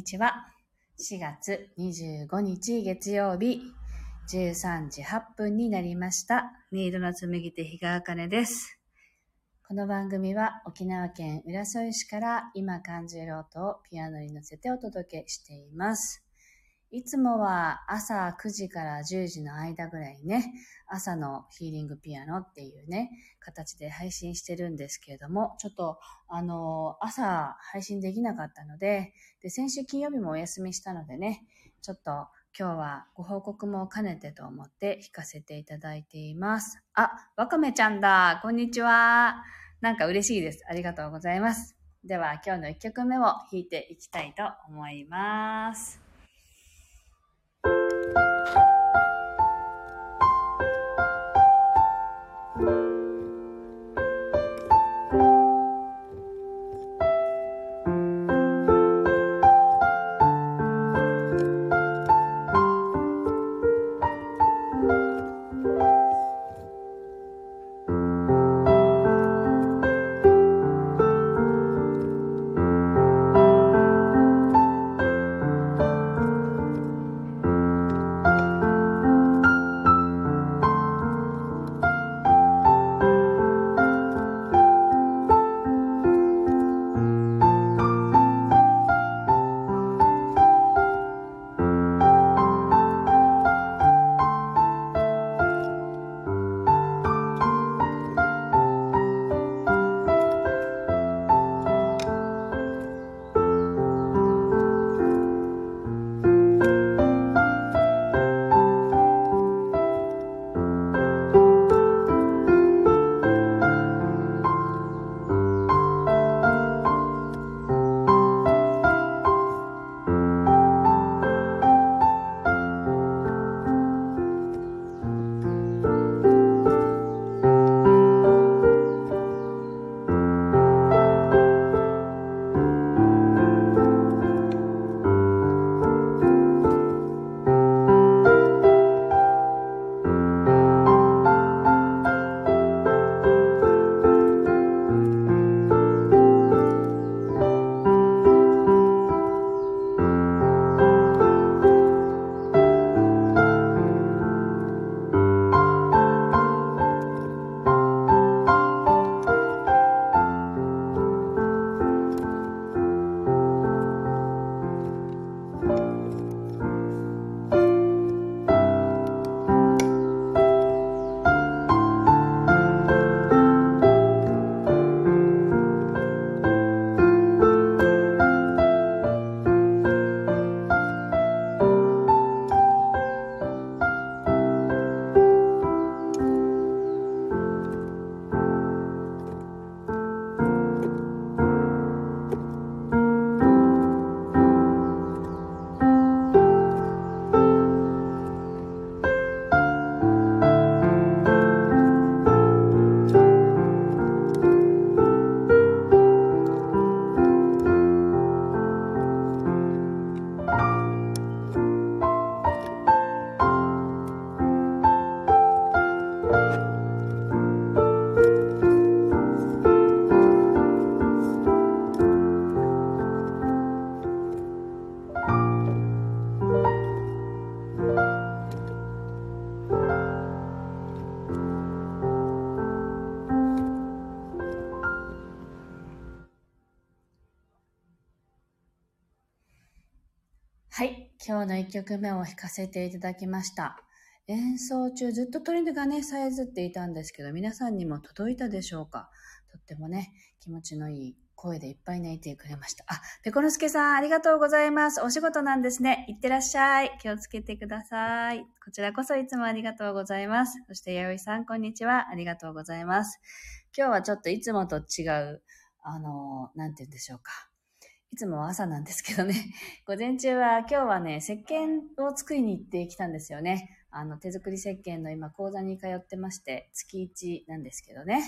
にちは。4月25日月曜日、13時8分になりました。メイドの紡手日川茜です。この番組は沖縄県浦添市から今感じる音をピアノに乗せてお届けしています。いつもは朝9時から10時の間ぐらいね、朝のヒーリングピアノっていうね、形で配信してるんですけれども、ちょっとあの、朝配信できなかったので、で、先週金曜日もお休みしたのでね、ちょっと今日はご報告も兼ねてと思って弾かせていただいています。あ、わかめちゃんだ。こんにちは。なんか嬉しいです。ありがとうございます。では今日の1曲目を弾いていきたいと思います。は今日の1曲目を弾かせていただきました。演奏中ずっと鳥がね、さえずっていたんですけど、皆さんにも届いたでしょうか？とってもね、気持ちのいい声でいっぱい泣いてくれました。あ、ペコノスケさん、ありがとうございます。お仕事なんですね。いってらっしゃい。気をつけてください。こちらこそいつもありがとうございます。そして、やおいさん、こんにちは。ありがとうございます。今日はちょっといつもと違う、あの、なんて言うんでしょうか。いつも朝なんですけどね。午前中は今日はね、石鹸を作りに行ってきたんですよね。あの、手作り石鹸の今講座に通ってまして、月1なんですけどね。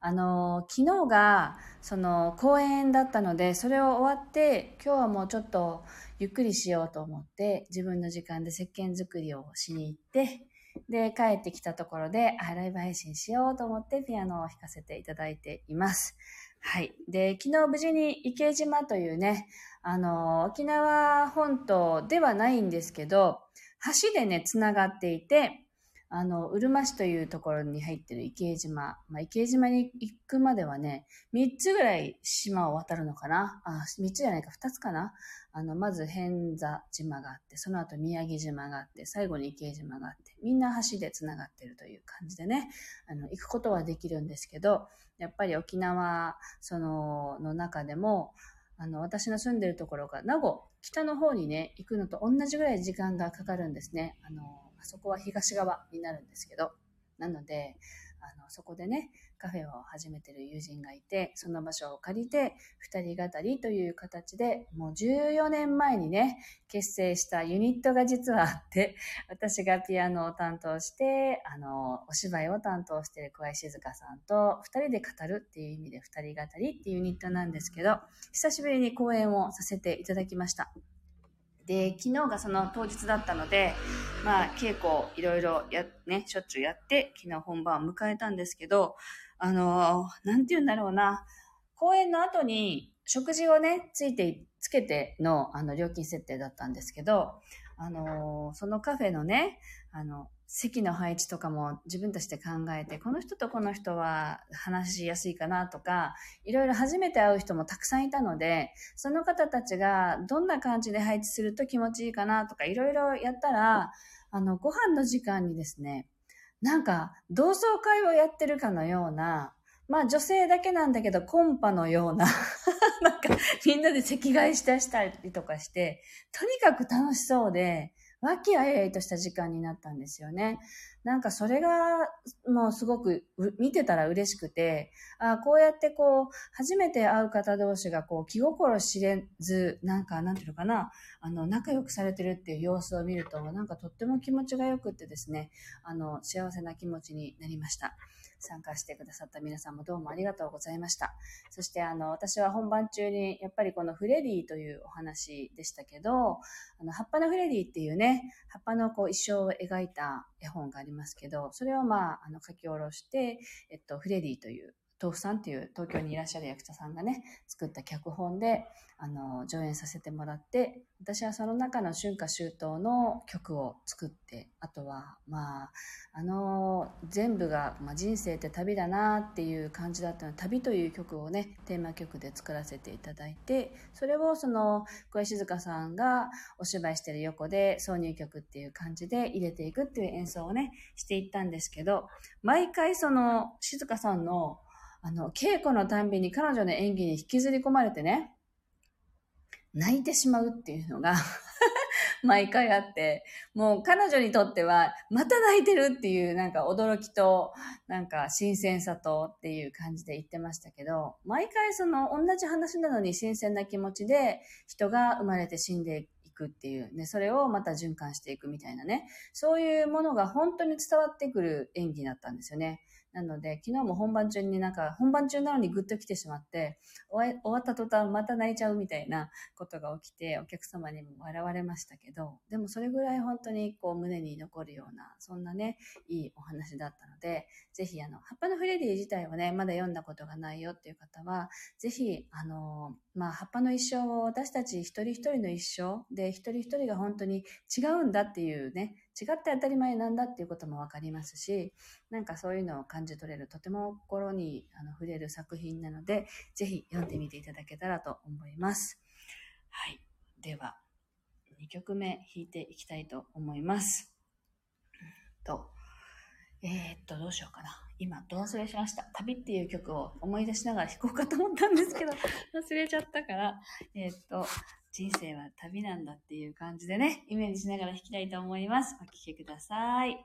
あの、昨日が、その、公演だったので、それを終わって、今日はもうちょっとゆっくりしようと思って、自分の時間で石鹸作りをしに行って、で、帰ってきたところで、ライブ配信しようと思ってピアノを弾かせていただいています。はい。で、昨日無事に池島というね、あの、沖縄本島ではないんですけど、橋でね、つながっていて、あの、うるま市というところに入ってる池江島。まあ、池江島に行くまではね、3つぐらい島を渡るのかな。あ、3つじゃないか、2つかな。あの、まず偏座島があって、その後宮城島があって、最後に池江島があって、みんな橋で繋がってるという感じでね、あの、行くことはできるんですけど、やっぱり沖縄、その、の中でも、あの、私の住んでるところが、名護、北の方にね、行くのと同じぐらい時間がかかるんですね。あの、あそこは東側になるんですけど、なので、あの、そこでね、カフェを始めてる友人がいて、その場所を借りて、二人語りという形で、もう14年前にね、結成したユニットが実はあって、私がピアノを担当して、あの、お芝居を担当してる小林静香さんと、二人で語るっていう意味で二人語りっていうユニットなんですけど、久しぶりに公演をさせていただきました。で、昨日がその当日だったので、まあ、稽古いろいろや、ね、しょっちゅうやって、昨日本番を迎えたんですけど、あの、なんて言うんだろうな、公演の後に食事をね、ついて、つけての、あの、料金設定だったんですけど、あの、そのカフェのね、あの、席の配置とかも自分たちで考えて、この人とこの人は話しやすいかなとか、いろいろ初めて会う人もたくさんいたので、その方たちがどんな感じで配置すると気持ちいいかなとか、いろいろやったら、あの、ご飯の時間にですね、なんか同窓会をやってるかのような、まあ女性だけなんだけどコンパのような なんかみんなで席替えしたりとかして、とにかく楽しそうで、和気あいあいとした時間になったんですよね。なんかそれがもうすごく見てたら嬉しくて、あこうやってこう、初めて会う方同士がこう気心知れず、なんかなんていうのかな、あの仲良くされてるっていう様子を見ると、なんかとっても気持ちが良くってですね、あの幸せな気持ちになりました。参加してくださった皆さんもどうもありがとうございました。そしてあの、私は本番中にやっぱりこのフレディというお話でしたけど、あの、葉っぱのフレディっていうね、葉っぱのこう一生を描いた絵本がありますますけど、それをまあ、あの、書き下ろして、えっと、フレディという豆腐さんっていう東京にいらっしゃる役者さんがね、作った脚本で、あの、上演させてもらって、私はその中の春夏秋冬の曲を作って、あとは、まあ、あの、全部が、まあ、人生って旅だなっていう感じだったの、旅という曲をね、テーマ曲で作らせていただいて、それをその、小江静香さんがお芝居してる横で挿入曲っていう感じで入れていくっていう演奏をね、していったんですけど、毎回その、静香さんのあの、稽古のたんびに彼女の演技に引きずり込まれてね、泣いてしまうっていうのが 毎回あって、もう彼女にとっては、また泣いてるっていうなんか驚きと、なんか新鮮さとっていう感じで言ってましたけど、毎回その同じ話なのに新鮮な気持ちで人が生まれて死んでいくっていう、ね、それをまた循環していくみたいなね、そういうものが本当に伝わってくる演技だったんですよね。なので、昨日も本番中になんか、本番中なのにグッと来てしまって、終わった途端また泣いちゃうみたいなことが起きて、お客様にも笑われましたけど、でもそれぐらい本当にこう胸に残るような、そんなね、いいお話だったので、ぜひあの、葉っぱのフレディ自体をね、まだ読んだことがないよっていう方は、ぜひ、あの、まあ、葉っぱの一生を私たち一人一人の一生で、一人一人が本当に違うんだっていうね、違って当たり前なんだっていうこともわかりますし、なんかそういうのを感じ取れる、とても心にあの触れる作品なので、ぜひ読んでみていただけたらと思います。はい。では、2曲目弾いていきたいと思います。と、えー、っと、どうしようかな。今、ど忘れしました。旅っていう曲を思い出しながら弾こうかと思ったんですけど、忘れちゃったから、えー、っと、人生は旅なんだっていう感じでね、イメージしながら弾きたいと思います。お聴きください。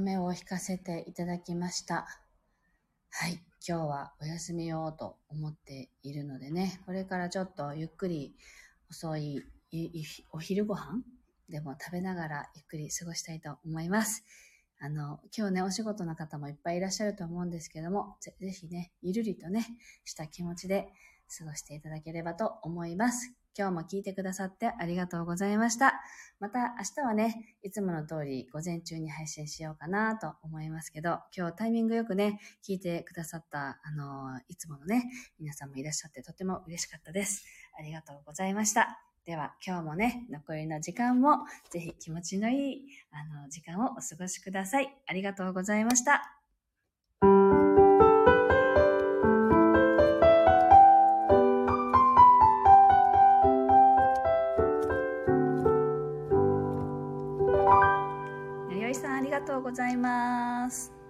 目を弾かせていただきました。はい。今日はお休みようと思っているのでね、これからちょっとゆっくり遅いいいお昼ご飯でも食べながらゆっくり過ごしたいと思います。あの、今日ね、お仕事の方もいっぱいいらっしゃると思うんですけども、ぜぜひね、ゆるりとね、した気持ちで過ごしていただければと思います。今日も聞いてくださってありがとうございました。また明日はね、いつもの通り午前中に配信しようかなと思いますけど、今日タイミングよくね、聞いてくださった、あの、いつものね、皆さんもいらっしゃってとても嬉しかったです。ありがとうございました。では今日もね、残りの時間もぜひ気持ちのいいあの時間をお過ごしください。ありがとうございました。がとうございます。